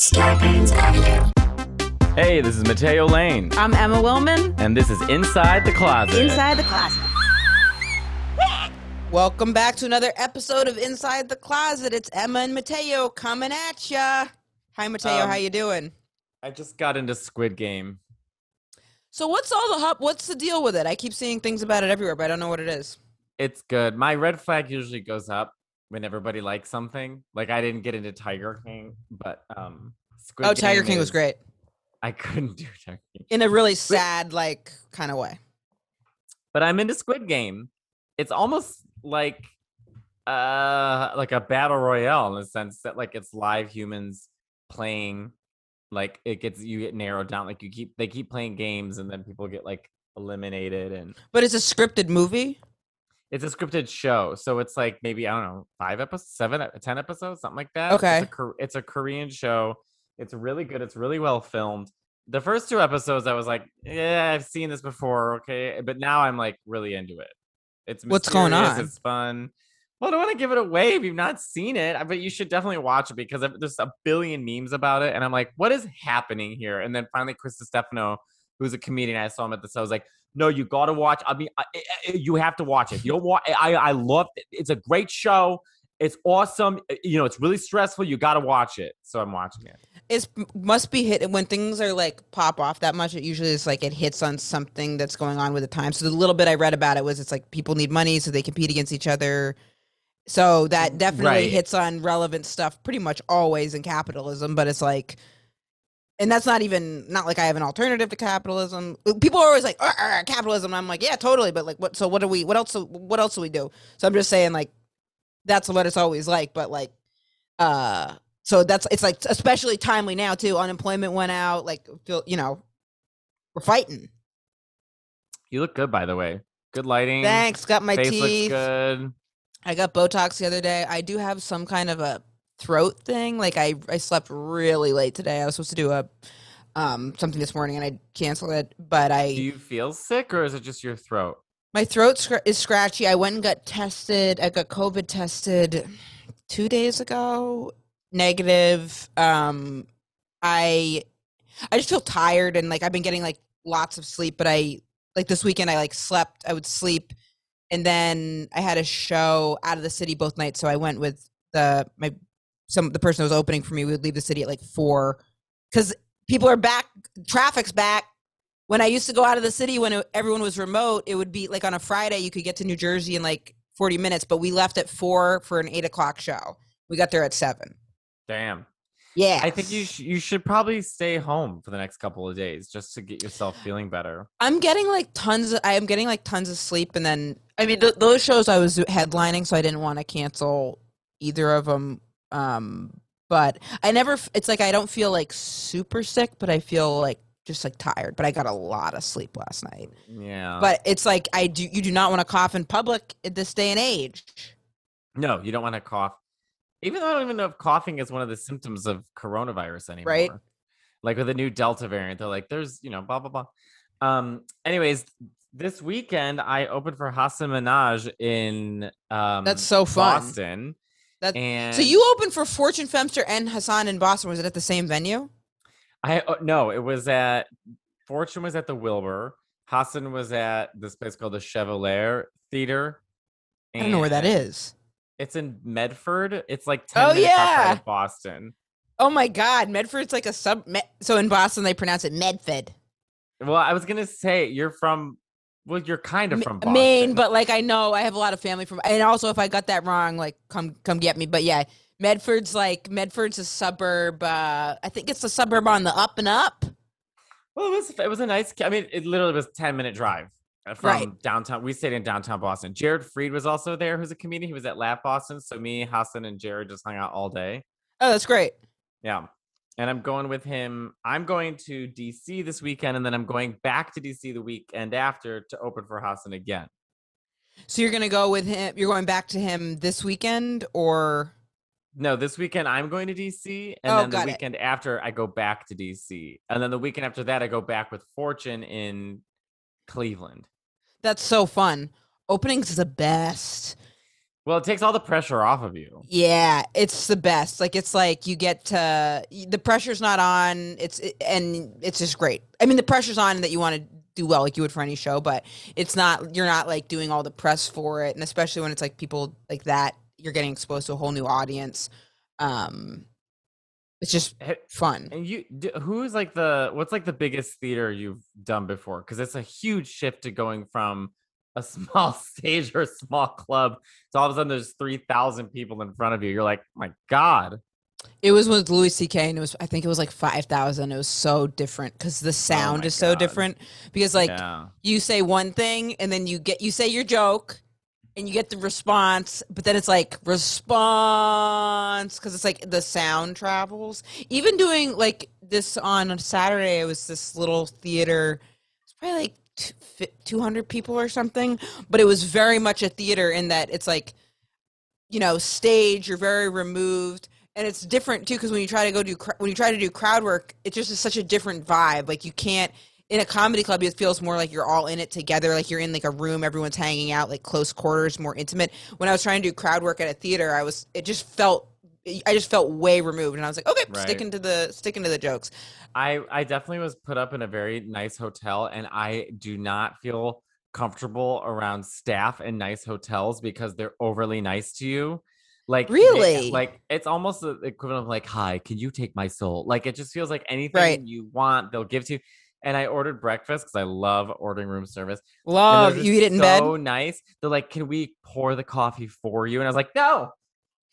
Scarpins Avenue. Hey, this is Matteo Lane, I'm Emma Willmann. and this is Inside the Closet. Inside the Closet. Welcome back to another episode of Inside the Closet. It's Emma and Matteo coming at ya. Hi, Matteo. Um, how you doing? I just got into Squid Game. So, what's all the hop? What's the deal with it? I keep seeing things about it everywhere, but I don't know what it is. It's good. My red flag usually goes up when everybody likes something. Like I didn't get into Tiger King, but um, Squid oh, Tiger Game King was great I couldn't do Tiger King, in a really sad, like, kind of way. but I'm into Squid Game. It's almost like uh like a battle royale in the sense that like it's live humans playing like it gets you get narrowed down like you keep they keep playing games and then people get like eliminated and But it's a scripted movie. It's a scripted show, so it's like maybe I don't know five episodes, seven, ten episodes, something like that. Okay. it's a, it's a Korean show. It's really good. It's really well filmed. The first two episodes, I was like, yeah, I've seen this before, okay, but now I'm like really into it. It's What's going on? It's fun. Well, I don't want to give it away if you've not seen it, uh, but you should definitely watch it because uh, there's a billion memes about it, and I'm like, what is happening here? And then finally, Chris Distefano, who's a comedian, I saw him at this. I was like, no, you got to watch. I mean, I, I- you have to watch it. You don't watch, eh, I I love it. It's a great show. It's awesome. You know, it's really stressful. You got to watch it. So I'm watching it. It must be hit when things are like pop off that much. It usually is like it hits on something that's going on with the time. So the little bit I read about it was it's like people need money so they compete against each other. So that definitely Right. hits on relevant stuff pretty much always in capitalism. But it's like, and that's not even not like I have an alternative to capitalism. Uh, People are always like "Arr, arr, capitalism. I'm like, yeah, totally. But like, what? So what do we? What else? What else do we do? So I'm just saying like, that's what it's always like. But like, uh so that's it's like especially timely now too unemployment went out like feel you know we're fighting You look good, by the way. Good lighting. thanks got my Face teeth looks good. i got botox the other day i do have some kind of a throat thing like i i slept really late today i was supposed to do a um something this morning and i canceled it but i Do you feel sick, or is it just your throat? my throat scr- is scratchy i went and got tested i got covid tested two days ago negative um i i just feel tired and like i've been getting like lots of sleep but i like this weekend i like slept i would sleep and then i had a show out of the city both nights so i went with the my some the person that was opening for me we would leave the city at like four because people are back traffic's back when I used to go out of the city when it, everyone was remote, it would be like on a Friday, you could get to New Jersey in like 40 minutes, but we left at four for an eight o'clock show. We got there at seven. Damn. Yeah. I think you sh- you should probably stay home for the next couple of days just to get yourself feeling better. I'm getting like tons of, I am getting like tons of sleep. And then, I mean, th- those shows I was headlining, so I didn't want to cancel either of them. Um, but I never, it's like I don't feel like super sick, but I feel like just like tired. But I got a lot of sleep last night. Yeah. But it's like I do. You do not want to cough in public at this day and age. no, you don't want to cough. Even though I don't even know if coughing is one of the symptoms of coronavirus anymore. Right. Like with the new Delta variant, they're like, there's, you know, blah, blah, blah. Um, anyways, this weekend I opened for Hasan Minhaj in um That's so fun. Boston. That- and So you opened for Fortune Feimster and Hasan in Boston. Was it at the same venue? I uh, no, it was at Fortune was at the Wilbur. Hasan was at this place called the Chevalier Theater. I don't know where that is. It's in Medford. It's like 10 Oh, minutes outside of Boston. Oh my God, Medford's like a sub. So in Boston they pronounce it Medford, Well, I was gonna say you're from well, you're kind of from Boston. Maine. But like I know I have a lot of family from. And also if I got that wrong, like come come get me. But yeah, Medford's like Medford's a suburb. Uh, I think it's a suburb on the up and up. well, it was it was a nice. I mean, it literally was 10 minute drive uh, from Right. downtown. We stayed in downtown Boston. Jared Freid was also there, who's a comedian. He was at Laugh Boston. So me, Hasan, and Jared just hung out all day. Oh, that's great. Yeah. And I'm going with him. I'm going to DC this weekend, and then I'm going back to DC the weekend after to open for Hasan again. So you're gonna go with him. You're going back to him this weekend, or No, this weekend I'm going to DC, and Oh, then the got it. weekend after I go back to DC, and then the weekend after that I go back with Fortune in Cleveland. that's so fun. Openings is the best. Well, it takes all the pressure off of you. Yeah, it's the best. Like it's like you get to the pressure's not on. It's and it's just great. I mean, the pressure's on that you want to do well, like you would for any show, but it's not. You're not like doing all the press for it, and especially when it's like people like that, you're getting exposed to a whole new audience. Um, it's just fun. And you, who's like the what's like the biggest theater you've done before? Because it's a huge shift to going from a small stage or a small club. So all of a sudden there's 3,000 people in front of you. You're like, my God. It was with Louis C.K. and it was, I think it was like 5,000. It was so different because the oh sound oh is God. so different. Because like yeah. you say one thing and then you get, you say your joke and you get the response, but then it's like response because it's like the sound travels. Even doing like this on Saturday, it was this little theater. It's probably like 200 people or something but it was very much a theater in that it's like you know stage you're very removed and it's different too because when you try to go do when you try to do crowd work it just is such a different vibe like you can't in a comedy club it feels more like you're all in it together like you're in like a room everyone's hanging out like close quarters more intimate. When i was trying to do crowd work at a theater i was it just felt I just felt way removed, and I was like, okay, right. sticking to the sticking to the jokes. I I definitely was put up in a very nice hotel, and I do not feel comfortable around staff in nice hotels because they're overly nice to you. Like really, they, like it's almost the equivalent of like, "Hi, can you take my soul?" Like it just feels like anything right. you want, they'll give to you. And I ordered breakfast because I love ordering room service. Love you eat it in so bed. So nice. They're like, "Can we pour the coffee for you?" And I was like, "No,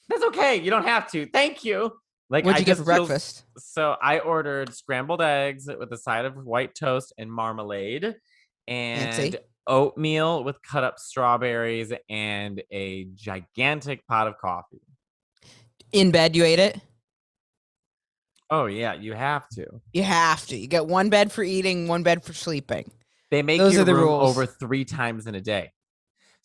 that's okay. You don't have to. Thank you." Like, what'd you get for breakfast? So I ordered scrambled eggs with a side of white toast and marmalade, and Fancy. oatmeal with cut up strawberries and a gigantic pot of coffee. In bed, you ate it. Oh yeah, you have to. You have to. You get one bed for eating, one bed for sleeping. They make Those are the rules. over three times in a day.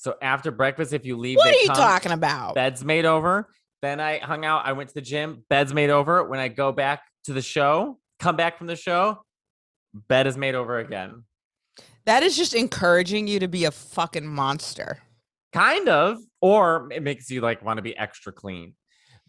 So after breakfast, if you leave, what are you talking about? Beds made over. Then I hung out. I went to the gym. Bed's made over. When I go back to the show, come back from the show, bed is made over again. That is just encouraging you to be a fucking monster. Kind of. Or it makes you like want to be extra clean.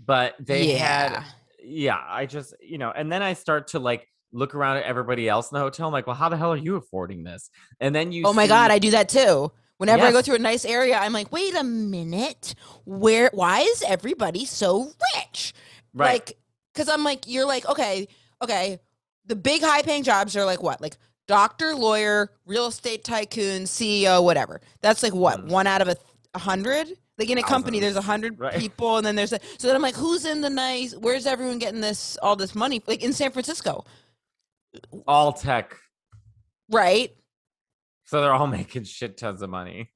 But they yeah. had, yeah, I just, you know, and then I start to like look around at everybody else in the hotel. I'm like, well, how the hell are you affording this? And then you, oh my God, I do that too. Whenever yes. I go through a nice area, I'm like, wait a minute, where? Why is everybody so rich? Right. Like, because I'm like, you're like, okay, okay. The big high paying jobs are like what? Like doctor, lawyer, real estate tycoon, CEO, whatever. That's like what? Mm. One out of a, a hundred? Like in a company, there's a hundred right. people, and then there's a. So then I'm like, who's in the nice? Where's everyone getting this all this money? Like in San Francisco, all tech, right? So they're all making shit tons of money.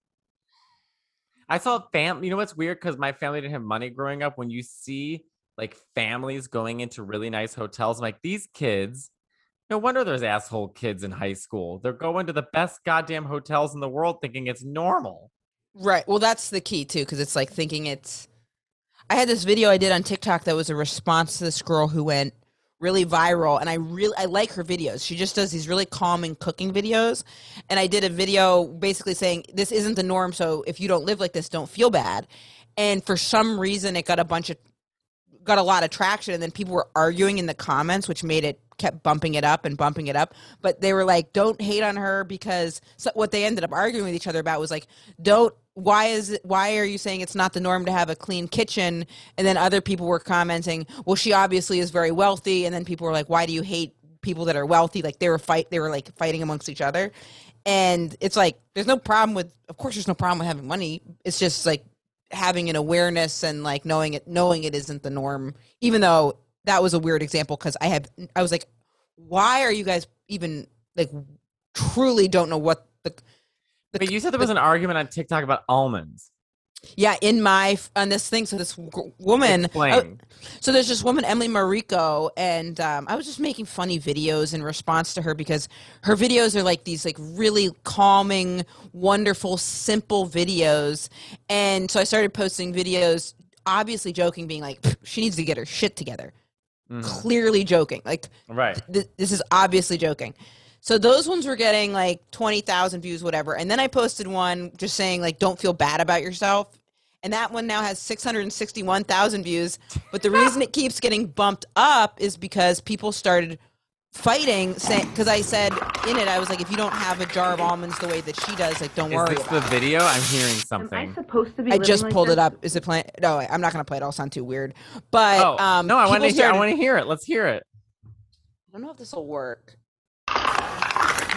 I saw fam. You know what's weird? Because my family didn't have money growing up. When you see like families going into really nice hotels, I'm like these kids. No wonder there's asshole kids in high school. They're going to the best goddamn hotels in the world, thinking it's normal. Right. Well, that's the key too, because it's like thinking it's. I had this video I did on TikTok that was a response to this girl who went really viral and I really I like her videos. She just does these really calming cooking videos. And I did a video basically saying this isn't the norm so if you don't live like this don't feel bad. And for some reason it got a bunch of got a lot of traction and then people were arguing in the comments which made it kept bumping it up and bumping it up but they were like don't hate on her because so what they ended up arguing with each other about was like don't why is it why are you saying it's not the norm to have a clean kitchen? And then other people were commenting well she obviously is very wealthy. And then people were like why do you hate people that are wealthy? Like they were fight they were like fighting amongst each other. And it's like there's no problem with of course there's no problem with having money. It's just like having an awareness and like knowing it knowing it isn't the norm. Even though that was a weird example because i had i was like why are you guys even like truly don't know what the, but you said there was an argument on TikTok about almonds. Yeah, in my on this thing, so this woman. Uh, so there's this woman, Emily Mariko, and um, I was just making funny videos in response to her because her videos are like these like really calming, wonderful, simple videos, and so I started posting videos, obviously joking, being like, she needs to get her shit together. Mm-hmm. Clearly joking, like right. Th- this is obviously joking. So those ones were getting like 20,000 views, whatever. And then I posted one just saying, like, don't feel bad about yourself. and that one now has 661,000 views. But the reason it keeps getting bumped up is because people started fighting because I said in it I was like if you don't have a jar of almonds the way that she does like don't Is worry this about the it. video? I'm hearing something. Am I something. supposed to be? I just like pulled it up. Is it playing? No, I'm not going to play it. I'll sound too weird. But Oh um, no, I want to people hear. I want to hear it. Let's hear it. I don't know if this will work.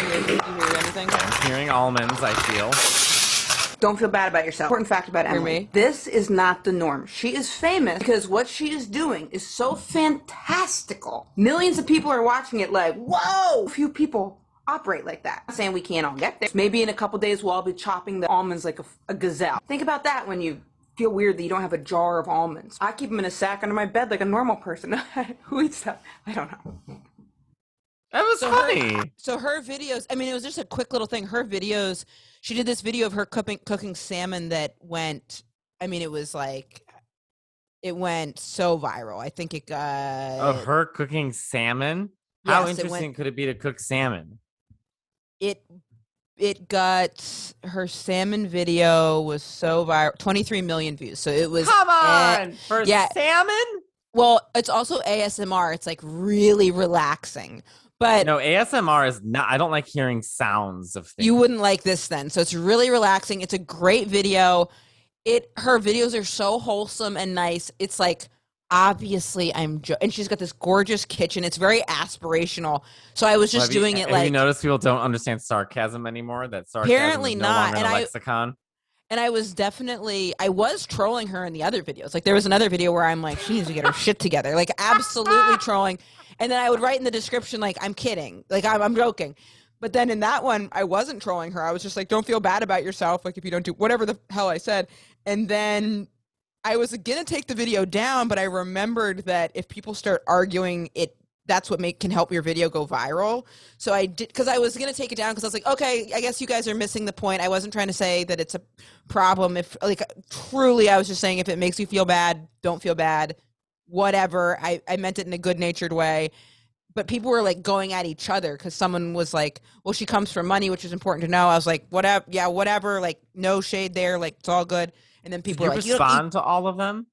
Can you, hear anything? I'm hearing almonds. I feel. Don't feel bad about yourself. Important fact about Hear Emily. me? This is not the norm. She is famous because what she is doing is so fantastical. Millions of people are watching it like, whoa! Few people operate like that. I'm saying we can't all get there. Maybe in a couple days we'll all be chopping the almonds like a, a gazelle. Think about that when you feel weird that you don't have a jar of almonds. I keep them in a sack under my bed like a normal person. Who eats that? I don't know. That was So her- funny. So her videos, I mean, it was just a quick little thing. Her videos, she did this video of her cooking cooking salmon that went. I mean, it was like, it went so viral. I think it got. Of her cooking salmon. How Yes, it went- interesting could it be to cook salmon? it it got her salmon video was so viral 23 million views so it was Come eh, on, for yeah. salmon. well it's also asmr it's like really relaxing but No, ASMR is not. I don't like hearing sounds of things. you wouldn't like this then so it's really relaxing it's a great video it her videos are so wholesome and nice it's like obviously i'm jo- and she's got this gorgeous kitchen it's very aspirational so i was Well, just you- doing it have like you notice people don't understand sarcasm anymore? That sarcasm Apparently is no not, longer and I- lexicon. And I was definitely I was trolling her in the other videos. Like there was another video where I'm like, she needs to get her shit together. Like absolutely trolling. And then I would write in the description like, I'm kidding. Like I'm, I'm joking. But then in that one, I wasn't trolling her. I was just like, don't feel bad about yourself. Like if you don't do whatever the hell I said. And then I was gonna take the video down, but I remembered that if people start arguing, it that's what make can help your video go viral. So I did because I was gonna take it down because I was like, okay, I guess you guys are missing the point. I wasn't trying to say that it's a problem. If like truly, I was just saying if it makes you feel bad, don't feel bad. Whatever. I I meant it in a good natured way. But people were like going at each other because someone was like, "Well, she comes for money, which is important to know." I was like, "Whatever, yeah, whatever." Like, no shade there. Like, it's all good. And then Did people you were like, "You don't- you respond to all of them?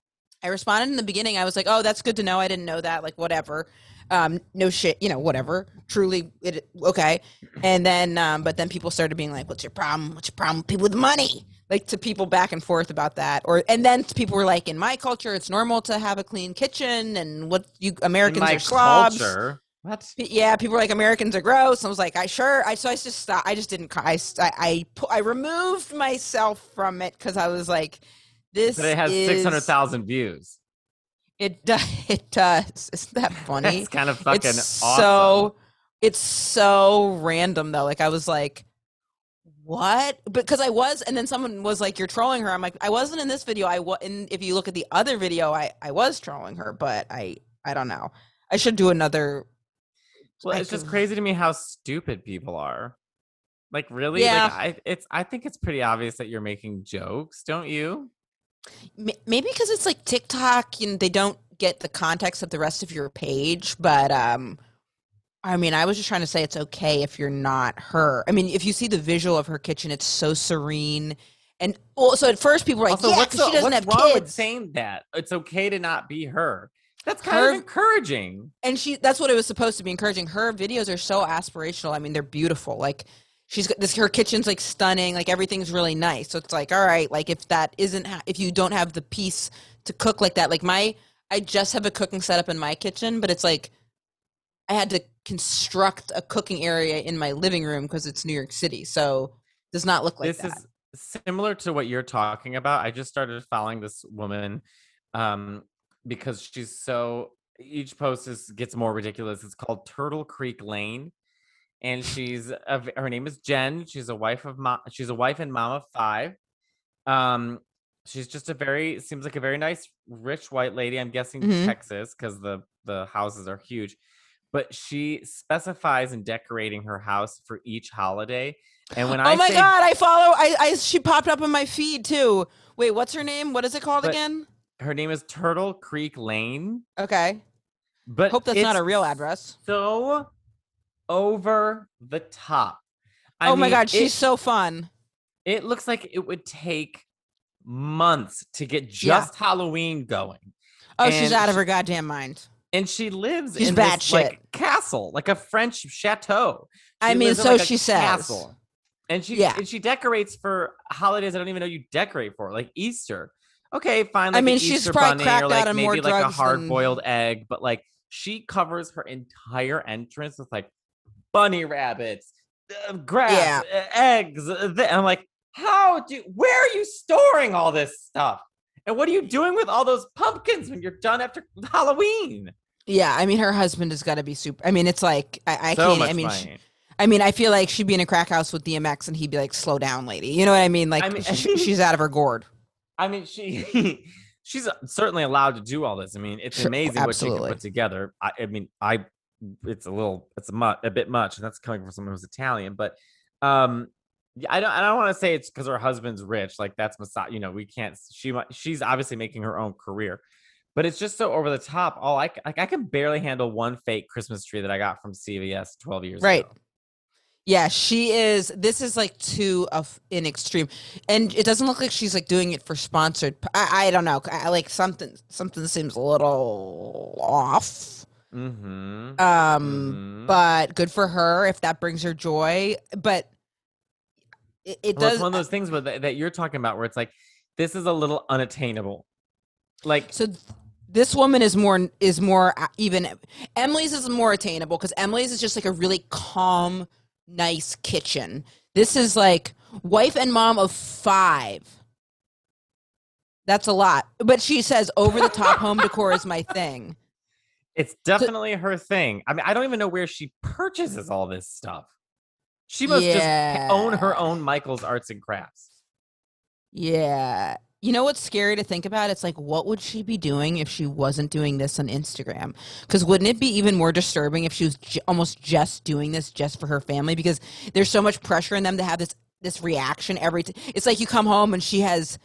I responded in the beginning. I was like, "Oh, that's good to know. I didn't know that. Like, whatever. Um, no shit. You know, whatever. Truly, it okay." And then, um, but then people started being like, "What's your problem? What's your problem? with People with money." Like to people back and forth about that, or and then people were like, "In my culture, it's normal to have a clean kitchen, and what you Americans are slobs." culture. What? Yeah, people were like Americans are gross. I was like, I sure. I so I just stopped. I just didn't. I I I, I removed myself from it because I was like, this. But it has six hundred thousand views. It does. It does. Isn't that funny? it's kind of fucking it's awesome. so. It's so random though. Like I was like, what? Because I was, and then someone was like, "You're trolling her." I'm like, I wasn't in this video. I was. And if you look at the other video, I I was trolling her, but I I don't know. I should do another. Well, I it's just crazy to me how stupid people are. Like really, Yeah. like I it's I think it's pretty obvious that you're making jokes, don't you? Maybe because it's like TikTok and they don't get the context of the rest of your page. But um, I mean, I was just trying to say it's okay if you're not her. I mean, if you see the visual of her kitchen, it's so serene. And well, so at first people were like, also, "Yeah, what's, 'cause she doesn't have kids." saying that? It's okay to not be her. That's kind Her- of encouraging. and she that's what it was supposed to be encouraging her videos are so aspirational i mean they're beautiful like she's got this her kitchen's like stunning like everything's really nice so it's like all right like if that isn't ha- if you don't have the piece to cook like that like my i just have a cooking setup in my kitchen but it's like i had to construct a cooking area in my living room because it's new york city so it does not look like this that is similar to what you're talking about. I just started following this woman um because she's so each post is gets more ridiculous. It's called Turtle Creek Lane. And she's a, her name is Jen. She's a wife of mom. She's a wife and mom of five. Um, she's just a very seems like a very nice, rich white lady. I'm guessing Mhm. Texas because the the houses are huge. But she specifies in decorating her house for each holiday. And when I oh my say god i follow I, I she popped up on my feed too wait what's her name what is it called again her name is Turtle Creek Lane, okay but hope that's not a real address So over the top. I oh my mean, god, she's it, so fun. it looks like it would take months to get Yeah. just Halloween going. Oh, she's out of her goddamn mind. And she lives She's in bad this like castle, like a French chateau. I mean, lives in, so like, she says. And she Yeah. and she decorates for holidays I don't even know you decorate for, like Easter. Okay, fine. I mean, she's Easter probably bunny cracked or out like on maybe more like a than- hard boiled egg, but like she covers her entire entrance with like bunny rabbits, uh, grass, Yeah. uh, eggs. uh, th- I'm like, how do? Where are you storing all this stuff? And what are you doing with all those pumpkins when you're done after Halloween? Yeah, I mean, her husband has got to be super. I mean, it's like I, I so can't. I mean, sh- money. I mean, I feel like she'd be in a crack house with DMX, and he'd be like, "Slow down, lady." You know what I mean? Like, I mean- sh- she's out of her gourd. I mean, she she's certainly allowed to do all this. I mean, it's Sure, amazing what she can put together. I, I mean, I it's a little it's a, mu- a bit much, and that's coming from someone who's Italian. But um, yeah, I don't I don't want to say it's because her husband's rich. Like that's masa- You know, we can't. She she's obviously making her own career. But it's just so over the top. All I like, I can barely handle one fake Christmas tree that I got from CVS twelve years Right. ago. Right yeah, she is. This is like too of an extreme, and it doesn't look like she's like doing it for sponsored. i, I don't know. I like something. Something seems a little off. Mm-hmm. Um, but good for her if that brings her joy. But it, it Well, does. it's one of those things that, that you're talking about where it's like this is a little unattainable. Like So th- this woman is more is more even Emily's is more attainable because Emily's is just like a really calm, nice kitchen. This is like wife and mom of five. That's a lot. But she says over the top home decor is my thing. It's definitely her thing. I mean, I don't even know where she purchases all this stuff. She must just own her own Michael's Arts and Crafts. Yeah. You know what's scary to think about? It's like, what would she be doing if she wasn't doing this on Instagram? Because wouldn't it be even more disturbing if she was j- almost just doing this just for her family? Because there's so much pressure in them to have this this reaction every. T- it's like you come home and she has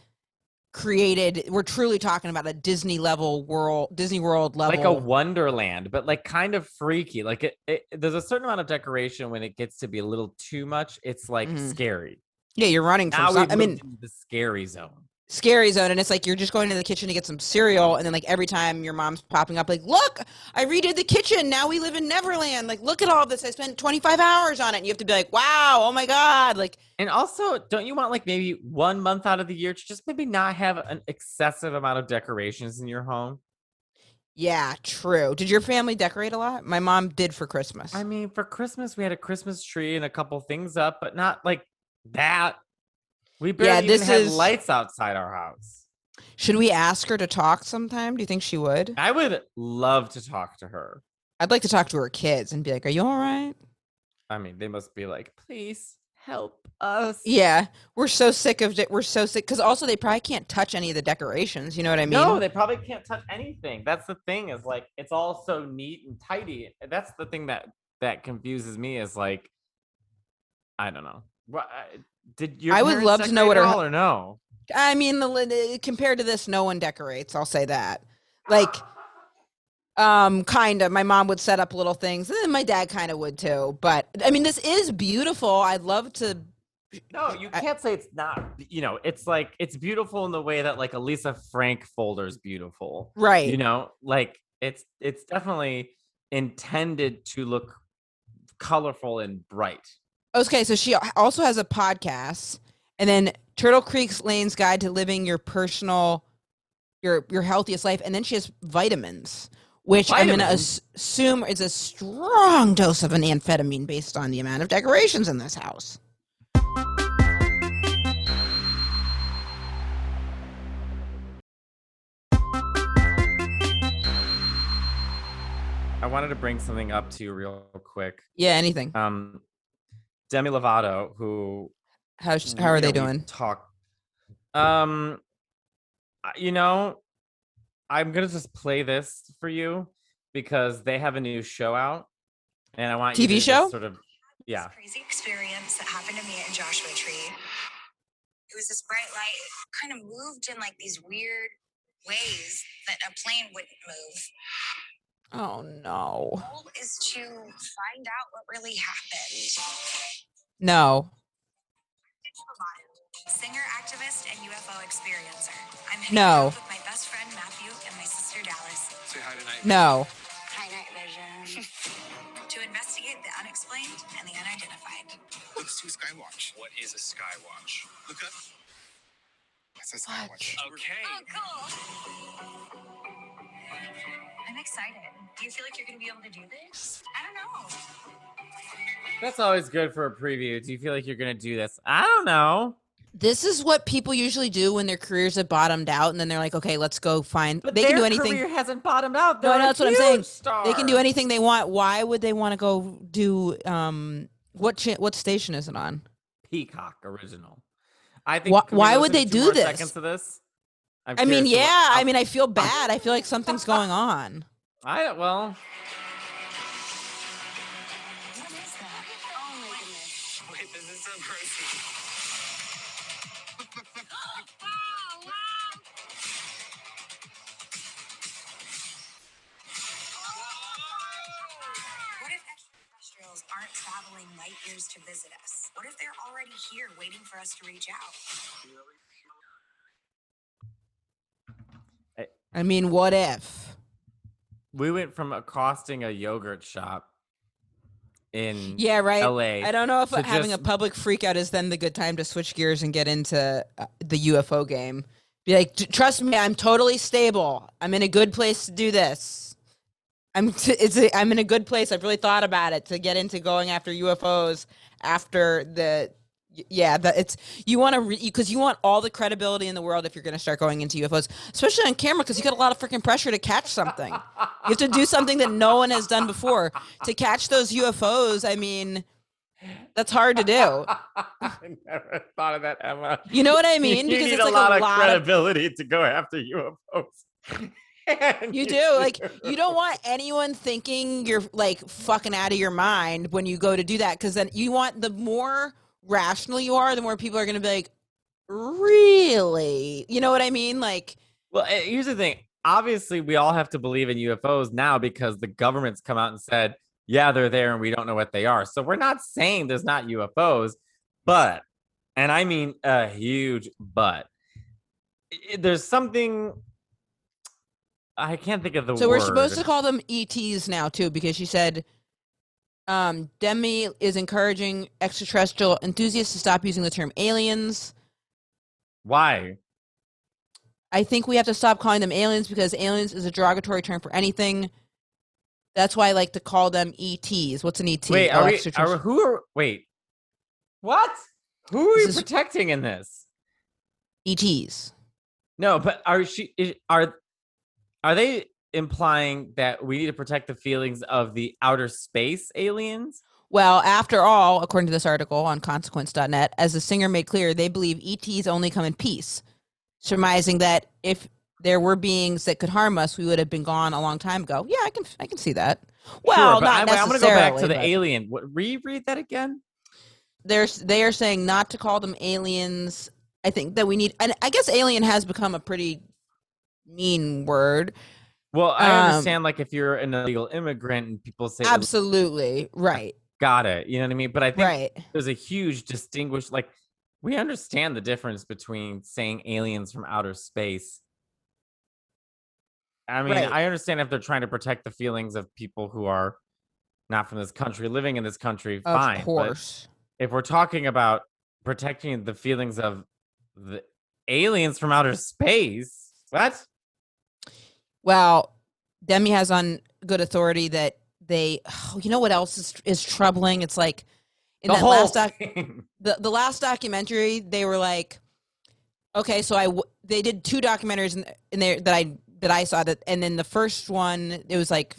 created. We're truly talking about a Disney level world, Disney World level. Like a wonderland, but like kind of freaky. Like it, it there's a certain amount of decoration when it gets to be a little too much, it's like Mhm. scary. yeah, you're running from. Now I mean, the scary zone. Scary zone and it's like you're just going to the kitchen to get some cereal and then like every time your mom's popping up like look i redid the kitchen. Now we live in neverland. Like look at all this. I spent 25 hours on it. And you have to be like wow. Oh my god. Like And also, don't you want like maybe one month out of the year to just maybe not have an excessive amount of decorations in your home? yeah true. Did your family decorate a lot? My mom did for christmas. I mean, for Christmas, we had a Christmas tree and a couple things up, but not like that. We barely Yeah, even this had is- lights outside our house. should we ask her to talk sometime do you think she would I would love to talk to her. i'd like to talk to her kids and be like are you all right I mean, they must be like, please help us. yeah we're so sick of it we're so sick because also they probably can't touch any of the decorations you know what i mean no, they probably can't touch anything. That's the thing is like it's all so neat and tidy. That's the thing that that confuses me is like I don't know. I- did your I would love to know what her or no? I mean, the, compared to this, no one decorates. I'll say that. Like, um, kind of. My mom would set up little things, and then my dad kind of would too. But I mean, this is beautiful. I'd love to. No, you can't say it's not. You know, it's like it's beautiful in the way that like a Lisa Frank folder is beautiful. Right. You know, like it's it's definitely intended to look colorful and bright. Okay, so she also has a podcast, and then Turtle Creek's Lane's Guide to Living Your Personal, Your Your Healthiest Life, and then she has vitamins, which I'm gonna assume is a strong dose of an amphetamine based on the amount of decorations in this house. I wanted to bring something up to you real quick. Yeah, anything. Um, Demi Lovato, who How sh- how are they doing? Talk. Um, you know, I'm gonna just play this for you because they have a new show out, and I want you TV to show? sort of, yeah. Crazy experience that happened to me in Joshua Tree. It was this bright light, kind of moved in like these weird ways that a plane wouldn't move. Oh no. The goal is to find out what really happened. No. singer, activist, and UFO experiencer. I'm hanging No. out with my best friend Matthew and my sister Dallas Say hi tonight. No. Hi, Night Vision. to investigate the unexplained and the unidentified. Let's do Skywatch. What is a Skywatch? Look up. That's a Skywatch. Okay. Oh, cool. I'm excited. Do you feel like you're going to be able to do this? I don't know. That's always good for a preview. Do you feel like you're gonna do this? I don't know. This is what people usually do when their careers have bottomed out, and then they're like, "Okay, let's go find." But they can their do anything. Career hasn't bottomed out. No, They're no, a that's what I'm saying. Star. They can do anything they want. Why would they want to go do um what cha- what station is it on? Peacock original. I think. Why- why would they do this? Seconds of this. I'm I mean, curious to what- yeah. I mean, I feel bad. I feel like something's going on. I well. What is that? Oh my goodness. Wait, this is so gross. What if extraterrestrials aren't traveling light years to visit us? What if they're already here waiting for us to reach out? I mean, what if? We went from accosting a yogurt shop in Yeah, right. LA. I don't know if having a public freakout is then the good time to switch gears and get into uh, the UFO game. Be like, trust me, I'm totally stable. I'm in a good place to do this. I'm t- it's a, I'm in a good place. I've really thought about it to get into going after UFOs after the yeah, that it's you want to because you want all the credibility in the world if you're going to start going into UFOs, especially on camera because you got a lot of freaking pressure to catch something. You have to do something that no one has done before to catch those UFOs. I mean, that's hard to do. I never thought of that, Emma. You know what I mean? you Because need it's a like lot a lot of credibility to go after UFOs. And you do like you don't want anyone thinking you're like fucking out of your mind when you go to do that because then you want the more rational you are, the more people are going to be like, really? You know what I mean? Like, Well, eh, here's the thing. Obviously, we all have to believe in UFOs now because the government's come out and said, yeah, they're there and we don't know what they are. So we're not saying there's not UFOs, but, and I mean a huge but, there's something. I can't think of the word, so word. we're supposed to call them ETs now too because she said. Um, Demi is encouraging extraterrestrial enthusiasts to stop using the term aliens. Why? I think we have to stop calling them aliens because aliens is a derogatory term for anything. That's why I like to call them ETs. What's an ET? Wait, Oh, are we, are, who are, wait, what? Who are you This is- protecting in this? ETs. No, but are she is, are are they implying that we need to protect the feelings of the outer space aliens? Well, after all, according to this article on consequence.net, as the singer made clear, they believe ETs only come in peace, surmising that if there were beings that could harm us, we would have been gone a long time ago. Yeah, I can I can see that. Well, Sure, not I, am going to go back to the but alien. What, reread that again. They're they are saying not to call them aliens. I think that we need, and I guess alien has become a pretty mean word. Well, I Um, understand like if you're an illegal immigrant and people say Absolutely right, got it, you know what I mean? But I think right. there's a huge distinguish like we understand the difference between saying aliens from outer space. I mean, Right. I understand if they're trying to protect the feelings of people who are not from this country, living in this country, Of fine. but course. if we're talking about protecting the feelings of the aliens from outer space, what? Well, Demi has on good authority that they. Oh, you know what else is is troubling? It's like in the that last doc, the the last documentary, they were like, okay, so I w- they did two documentaries in, in there that I that I saw that, and then the first one it was like,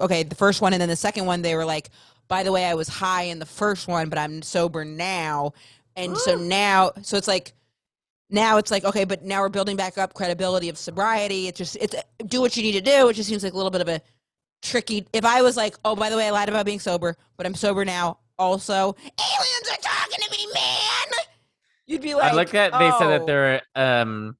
okay, the first one, and then the second one they were like, by the way, I was high in the first one, but I'm sober now, and so now, so it's like. Now it's like okay, but now we're building back up credibility of sobriety. It's just it's do what you need to do. It just seems like a little bit of a tricky. If I was like, oh, by the way, I lied about being sober, but I'm sober now. Also, aliens are talking to me, man. You'd be like, I like that they said that "Oh." they're um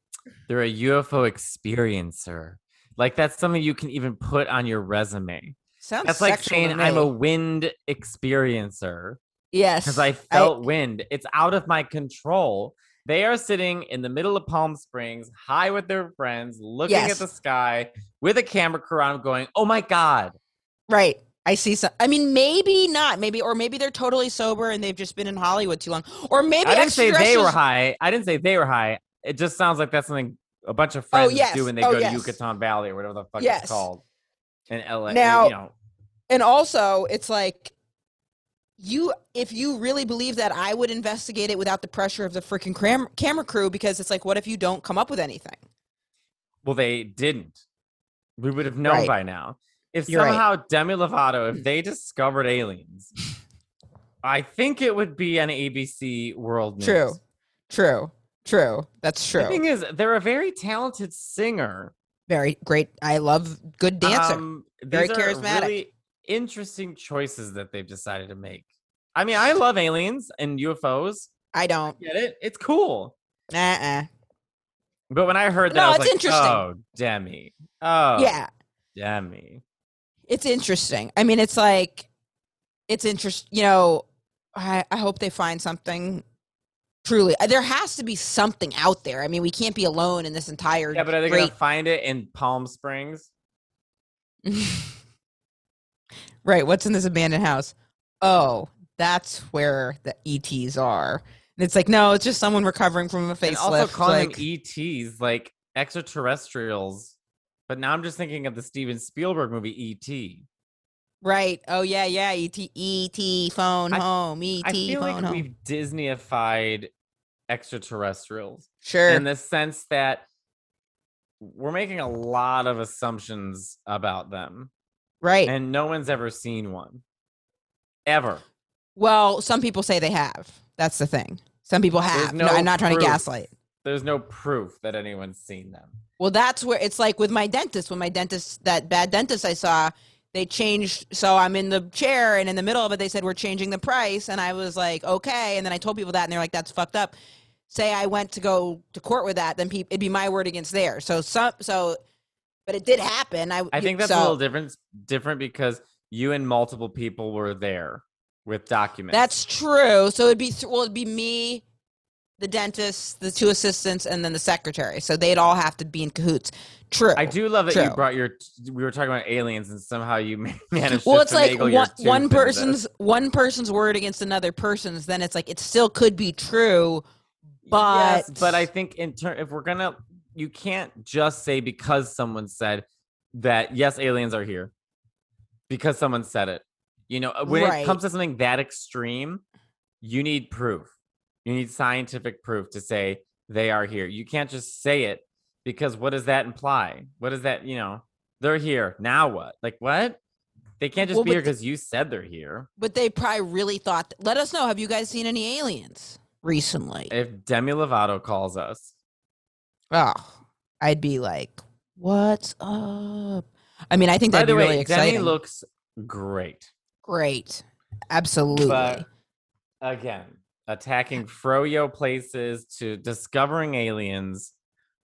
they're a UFO experiencer. Like that's something you can even put on your resume. Sounds That's like saying I'm a wind experiencer. Yes. because I felt wind. It's out of my control. They are sitting in the middle of Palm Springs, high with their friends, looking Yes. at the sky with a camera crew on, going, "Oh my god!" Right. I see some. I mean, maybe not. Maybe, or maybe they're totally sober and they've just been in Hollywood too long. Or maybe I didn't say they were high. I didn't say they were high. It just sounds like that's something a bunch of oh, friends yes. do when they Oh, go yes. to Yucatan Valley or whatever the fuck Yes. it's called in LA. Now- you know, And also, it's like you. If you really believe that, I would investigate it without the pressure of the freaking cram- camera crew because it's like, what if you don't come up with anything? well, they didn't. We would have known Right. by now. If You're right. somehow Demi Lovato, if they discovered aliens, I think it would be an ABC World News. True. True. True. That's true The thing is, they're a very talented singer. Very great. I love good dancer. Um, Very charismatic. Really interesting choices that they've decided to make. I mean, I love aliens and UFOs. I don't. Get it? It's cool. Uh-uh. But when I heard that, No, I was it's like, interesting. "Oh, Demi. Oh, Yeah. Demi." it's interesting. I mean, it's like it's interest. You know, I I hope they find something. Truly, Uh, there has to be something out there. I mean, we can't be alone in this entire. Yeah, but are they great. gonna find it in Palm Springs? right. What's in this abandoned house? Oh, that's where the ETs are. And it's like, no, it's just someone recovering from a facelift. and also calling like, them ETs like extraterrestrials. But now I'm just thinking of the Steven Spielberg movie E.T. right. Oh yeah, yeah. ET, ET, phone I- home. ET, I feel phone like home. we've Disneyified extraterrestrials Sure. in the sense that we're making a lot of assumptions about them, right. and no one's ever seen one, ever. Well, some people say they have. That's the thing. Some people have. No, no I'm not trying to gaslight. There's no proof that anyone's seen them. Well, that's where it's like with my dentist. When my dentist, that bad dentist I saw, they changed. So I'm in the chair, and in the middle of it, they said we're changing the price, and I was like, okay. And then I told people that, and they're like, that's fucked up. Say I went to go to court with that, then peop it'd be my word against theirs. So some, so, but it did happen. I, I think that's so, a little different. Different because you and multiple people were there with documents. That's true. So it'd be well, it'd be me, the dentist, the two assistants, and then the secretary. So they'd all have to be in cahoots. True. I do love that you brought your. We were talking about aliens, and somehow you managed. Well, to it's like one, one person's one person's word against another person's. Then it's like it still could be true, but yes, but I think in turn, if we're gonna, you can't just say because someone said that yes, aliens are here, because someone said it. You know, when Right. it comes to something that extreme, you need proof. You need scientific proof to say they are here. You can't just say it because what does that imply? What does that, you know, they're here. Now what? Like what? They can't just Well, be here because you said they're here. but they probably really thought. Let us know. Have you guys seen any aliens recently? If Demi Lovato calls us, oh, I'd be like, "What's up?" I mean, I think by that'd the be way, really exciting. Demi looks great. Great, absolutely. But again, attacking froyo places to discovering aliens.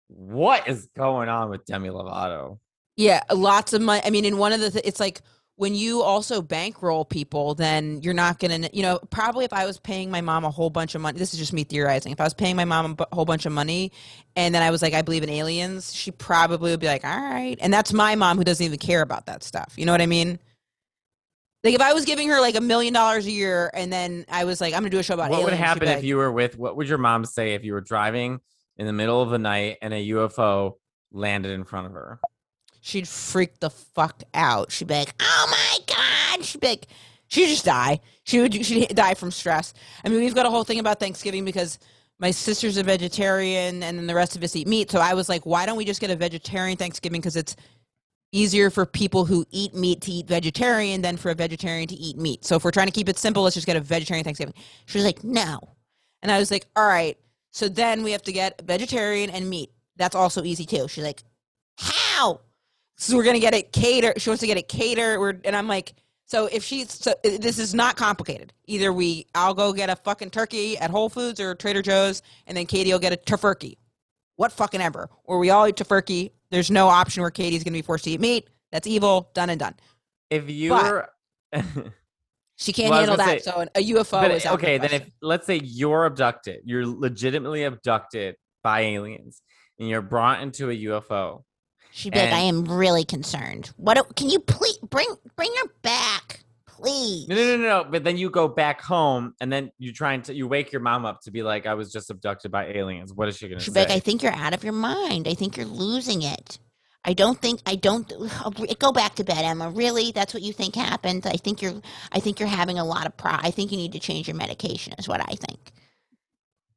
What is going on with Demi Lovato? Yeah, lots of money. I mean, in one of the, th- it's like when you also bankroll people, then you're not gonna, you know, probably if I was paying my mom a whole bunch of money, this is just me theorizing. If I was paying my mom a whole bunch of money, and then I was like, I believe in aliens, she probably would be like, all right. And that's my mom who doesn't even care about that stuff. You know what I mean? Like if I was giving her like a million dollars a year, and then I was like, I'm gonna do a show about what would aliens, she'd happen be if you were with? What would your mom say if you were driving in the middle of the night and a UFO landed in front of her? She'd freak the fuck out. She'd be like, "Oh my god!" She'd be like, she'd just die. She would she'd die from stress. I mean, we've got a whole thing about Thanksgiving because my sister's a vegetarian, and then the rest of us eat meat. So I was like, why don't we just get a vegetarian Thanksgiving? Because it's easier for people who eat meat to eat vegetarian than for a vegetarian to eat meat. So if we're trying to keep it simple, let's just get a vegetarian Thanksgiving. She was like, no. And I was like, all right. So then we have to get vegetarian and meat. That's also easy too. She's like, how? So we're gonna get it cater. She wants to get it cater. We're, and I'm like, so if she's, so uh, this is not complicated. Either we, I'll go get a fucking turkey at Whole Foods or Trader Joe's, and then Katie will get a tofurkey. What fucking ever. Or we all eat tofurkey. There's no option where Katie's gonna be forced to eat meat. That's evil. Done and done. If you were, She can't Well, handle that. say- so a UFO But, is of the okay, then if let's say you're abducted, you're legitimately abducted by aliens, and you're brought into a UFO. She'd be like, I am really concerned. What? do- Can you please bring bring her back, please? No, no, no, no. But then you go back home, and then you try and t- you wake your mom up to be like, "I was just abducted by aliens." What is she gonna She'd say? be like, I think you're out of your mind. I think you're losing it. I don't think I don't oh, go back to bed, Emma. Really, that's what you think happened? I think you're I think you're having a lot of pro. I think you need to change your medication. Is what I think.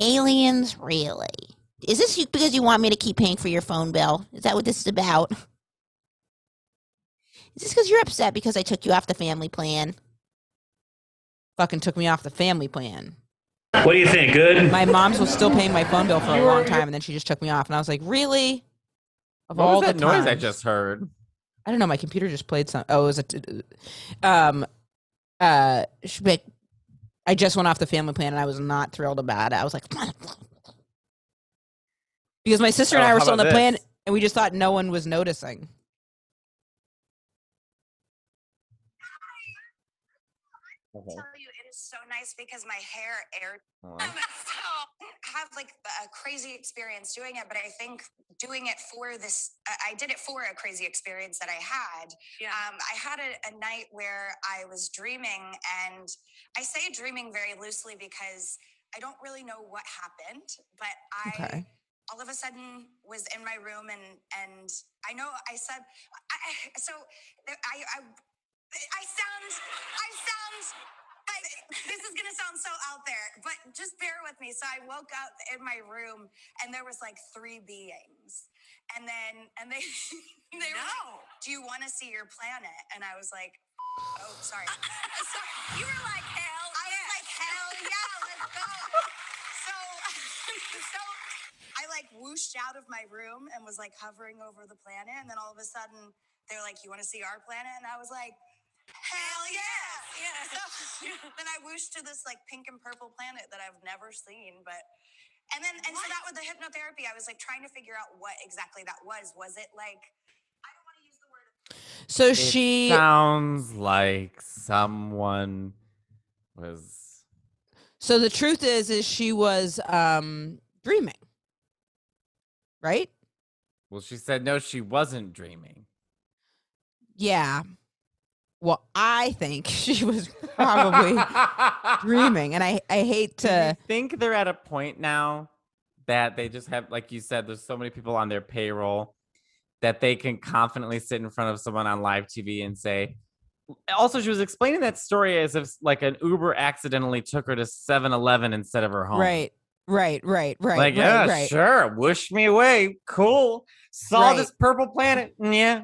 Aliens, really? Is this because you want me to keep paying for your phone bill? Is that what this is about? Is this because you're upset because I took you off the family plan? fucking took me off the family plan. What do you think? Good? My mom's was still paying my phone bill for a long time, and then she just took me off, and I was like, really? Of what all was that the noise I just heard? I don't know. My computer just played some. Oh, it was a. T- um, uh, she'd be like, I just went off the family plan, and I was not thrilled about it. I was like, because my sister and Oh, I were still on the about plan, and we just thought no one was noticing. Okay. tell you, it is so nice because my hair air hold on. so have like a crazy experience doing it, but I think doing it for this, I I did it for a crazy experience that I had. Yeah. Um, I had a, a night where I was dreaming, and I say dreaming very loosely because I don't really know what happened, but I Okay. All of a sudden was in my room, and and I know I said, I, so I, I I sound, I sound, I, this is gonna sound so out there, but just bear with me. So I woke up in my room and there was like three beings. And then, and they, they were like, do you wanna see your planet? And I was like, oh, sorry. sorry. You were like, hell I was like, hell yeah, let's go. So, so like whooshed out of my room and was like hovering over the planet. And then all of a sudden, they're like, "You want to see our planet?" And I was like, "Hell yeah!" Yeah. So then I whooshed to this like pink and purple planet that I've never seen, but. And then, and so that with the hypnotherapy, I was like trying to figure out what exactly that was. Was it like, I don't want to use the word So It she, sounds like someone was. so the truth is, is she was um dreaming, right? Well, she said no, she wasn't dreaming. Yeah. Well, I think she was probably dreaming, and I I hate to. think they're at a point now that they just have, like you said, there's so many people on their payroll that they can confidently sit in front of someone on live TV and say. Also, she was explaining that story as if like an Uber accidentally took her to 7-Eleven instead of her home. Right, right, right, right, like, right, yeah, right. sure. Whoosh me away. Cool. Saw Right. this purple planet. Mm, Yeah.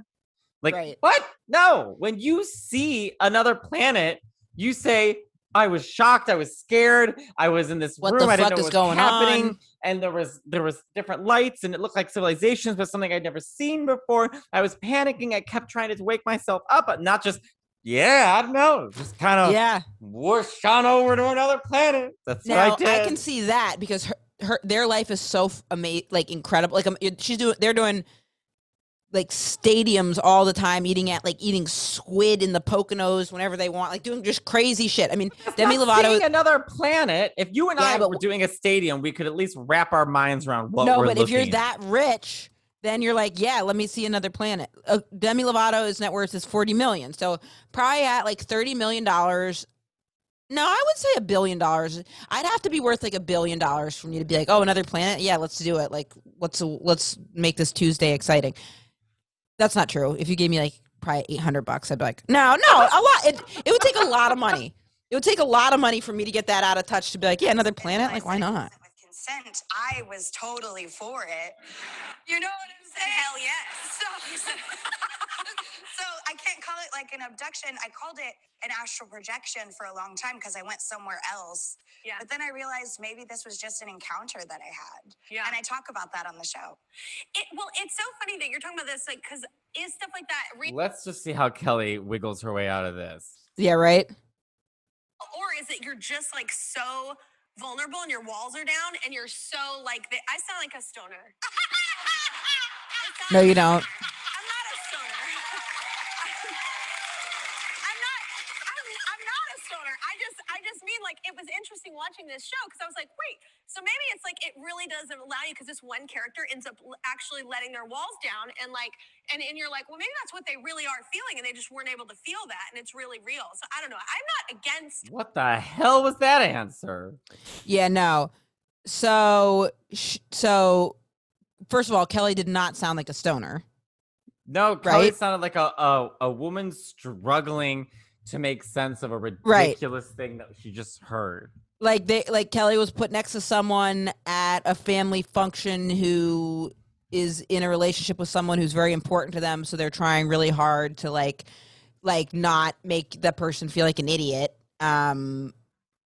Like, Right. what? No. When you see another planet, you say, I was shocked. I was scared. I was in this What room. I didn't know what was going happening. on? And there was there was different lights, and it looked like civilizations, but something I'd never seen before. I was panicking. I kept trying to wake myself up, but not just, yeah, I don't know, just kind of Yeah. whoosh on over to another planet. That's Now what I I, can see that because her, her their life is so amazing, like incredible. Like um, she's doing, they're doing like stadiums all the time, eating at like eating squid in the Poconos whenever they want, like doing just crazy shit. I mean, Demi Lovato. seeing another planet. If you and Yeah, I but were doing a stadium, we could at least wrap our minds around what no, we're but if you're that rich, then you're like, yeah, let me see another planet. Uh, Demi Lovato's net worth is 40 million. So probably at like 30 million dollars. No, I would say a billion dollars. I'd have to be worth like a billion dollars for me to be like, oh, another planet. Yeah, let's do it. Like, let's let's make this Tuesday exciting. That's not true. If you gave me like probably 800 bucks, I'd be like, no, no, a lot. It, it would take a lot of money. It would take a lot of money for me to get that out of touch to be like, yeah, another planet. Like, why not? Wasn't With consent, I was totally for it. You know what I'm saying? Hell yes. So, so I can't call it like an abduction. I called it an astral projection for a long time because I went somewhere else. Yeah. But then I realized maybe this was just an encounter that I had. Yeah. And I talk about that on the show. It, well, it's so funny that you're talking about this, like, because is stuff like that real, Let's just see how Kelly wiggles her way out of this. Yeah, right. or is it you're just like so vulnerable and your walls are down and you're so like the, I sound like a stoner. No, you don't. I'm not a stoner. I'm not. I'm, I'm not a stoner. I just, I just mean like it was interesting watching this show because I was like, wait, so maybe it's like it really doesn't allow you because this one character ends up actually letting their walls down and like, and and you're like, well, maybe that's what they really are feeling, and they just weren't able to feel that, and it's really real. So I don't know. I'm not against. What the hell was that answer? Yeah, no. So, sh- so first of all, Kelly did not sound like a stoner. No, Kelly Right? sounded like a, a a woman struggling to make sense of a ridiculous thing that she just heard. Like they, like Kelly was put next to someone at a family function who is in a relationship with someone who's very important to them, so they're trying really hard to like, like not make the person feel like an idiot. Um,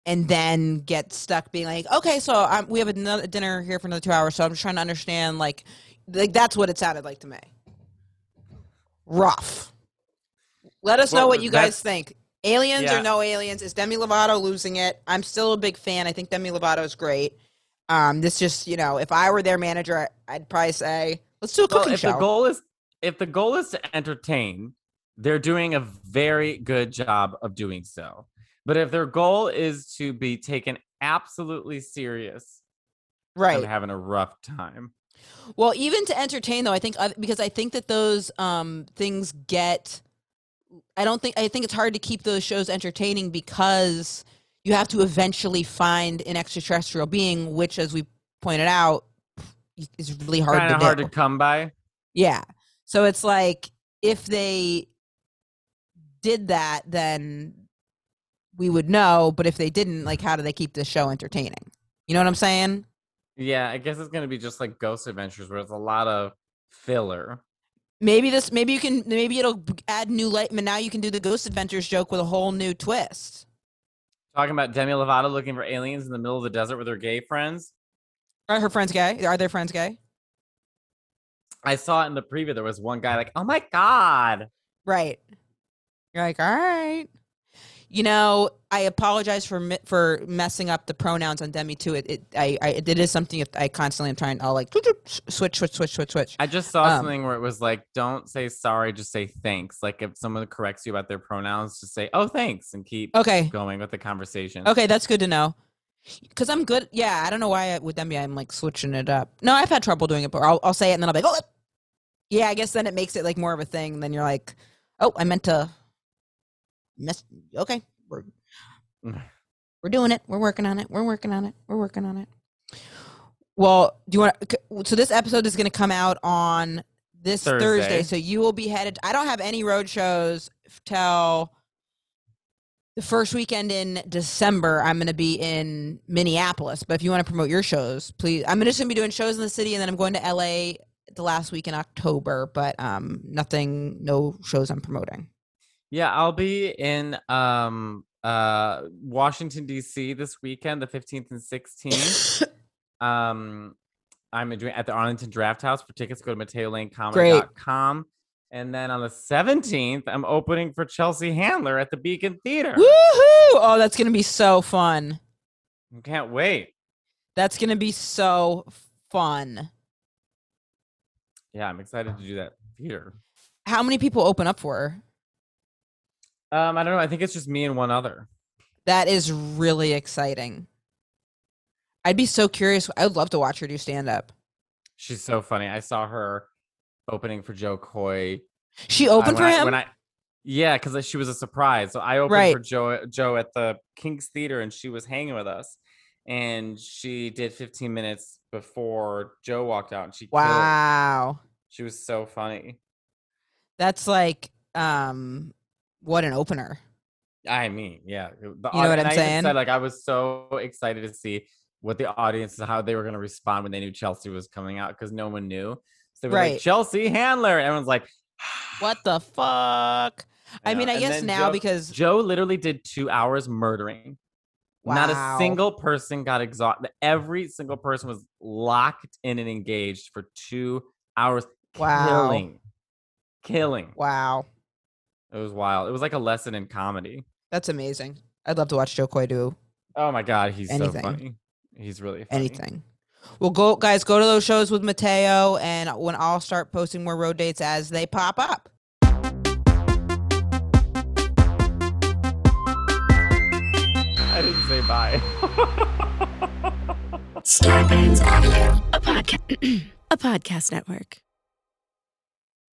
and then get stuck being like, okay, so um, we have another dinner here for another two hours, so I'm just trying to understand, like, like that's what it sounded like to me. Rough. Let us know what you guys think. Aliens Yeah. or no aliens? Is Demi Lovato losing it? I'm still a big fan. I think Demi Lovato is great. Um, this just, you know, if I were their manager, I'd probably say, let's do a Well, cooking if show. the goal is if the goal is to entertain, they're doing a very good job of doing so. But if their goal is to be taken absolutely serious, right. I'm having a rough time. Well, even to entertain though, I think because I think that those um things get I don't think I think it's hard to keep those shows entertaining because you have to eventually find an extraterrestrial being which as we pointed out is really hard Kind to of hard do. to come by. Yeah. So it's like if they did that then we would know, but if they didn't, like how do they keep the show entertaining? You know what I'm saying? Yeah, I guess it's gonna be just like Ghost Adventures, where it's a lot of filler. Maybe this. Maybe you can. Maybe it'll add new light. But now you can do the Ghost Adventures joke with a whole new twist. Talking about Demi Lovato looking for aliens in the middle of the desert with her gay friends. Are her friends gay? Are their friends gay? I saw it in the preview. There was one guy like, "Oh my god!" Right. You're like, all right. You know, I apologize for for messing up the pronouns on Demi too. It, it I, I it is something I constantly am trying. I'll like switch, switch, switch, switch, switch. I just saw Um, something where it was like, "Don't say sorry, just say thanks." Like if someone corrects you about their pronouns, just say, "Oh, thanks," and keep Okay. going with the conversation. Okay, that's good to know. Because I'm good. Yeah, I don't know why I, with Demi I'm like switching it up. No, I've had trouble doing it, but I'll, I'll say it and then I'll be like, oh, yeah. I guess then it makes it like more of a thing. Then you're like, oh, I meant to. Miss. Okay, we're we're doing it. We're working on it. We're working on it. We're working on it. Well, do you want? So this episode is going to come out on this Thursday. Thursday. So you will be headed. I don't have any road shows till the first weekend in December. I'm going to be in Minneapolis. But if you want to promote your shows, please. I'm just going to be doing shows in the city, and then I'm going to LA the last week in October. But um, nothing, no shows I'm promoting. Yeah, I'll be in um uh Washington D.C. this weekend, the 15th and 16th. um, I'm doing at the Arlington Draft House. For tickets, go to MatteoLaneComedy.com. And then on the 17th, I'm opening for Chelsea Handler at the Beacon Theater. Woohoo! Oh, that's going to be so fun. Can't wait. That's going to be so fun. Yeah, I'm excited to do that theater. How many people open up for her? Um, I don't know. I think it's just me and one other. That is really exciting. I'd be so curious. I would love to watch her do stand up. She's so funny. I saw her opening for Jo Koy. She uh, opened when for I- him? when I, yeah, because she was a surprise. So I opened Right. for Joe Joe at the King's Theater, and she was hanging with us. And she did 15 minutes before Joe walked out, and she killed. wow. She was so funny. That's like um what an opener. I mean, yeah. the You know what I'm saying? Said, like I was so excited to see what the audience how they were going to respond when they knew Chelsea was coming out because no one knew. So they were Right. like Chelsea Handler, and everyone's like, What the fuck? I know, mean, I and guess now Joe- because Joe literally did two hours murdering. Not a single person got exhausted. Every single person was locked in and engaged for two hours. Wow. Killing. Killing. wow, It was wild. It was like a lesson in comedy. that's amazing. I'd love to watch Jo Koy do Oh my God. He's Anything. so funny. He's really funny. anything. Well, go guys, go to those shows with Matteo, and when I'll start posting more road dates as they pop up. I didn't say bye. Starburns Audio, a podcast, a podcast network.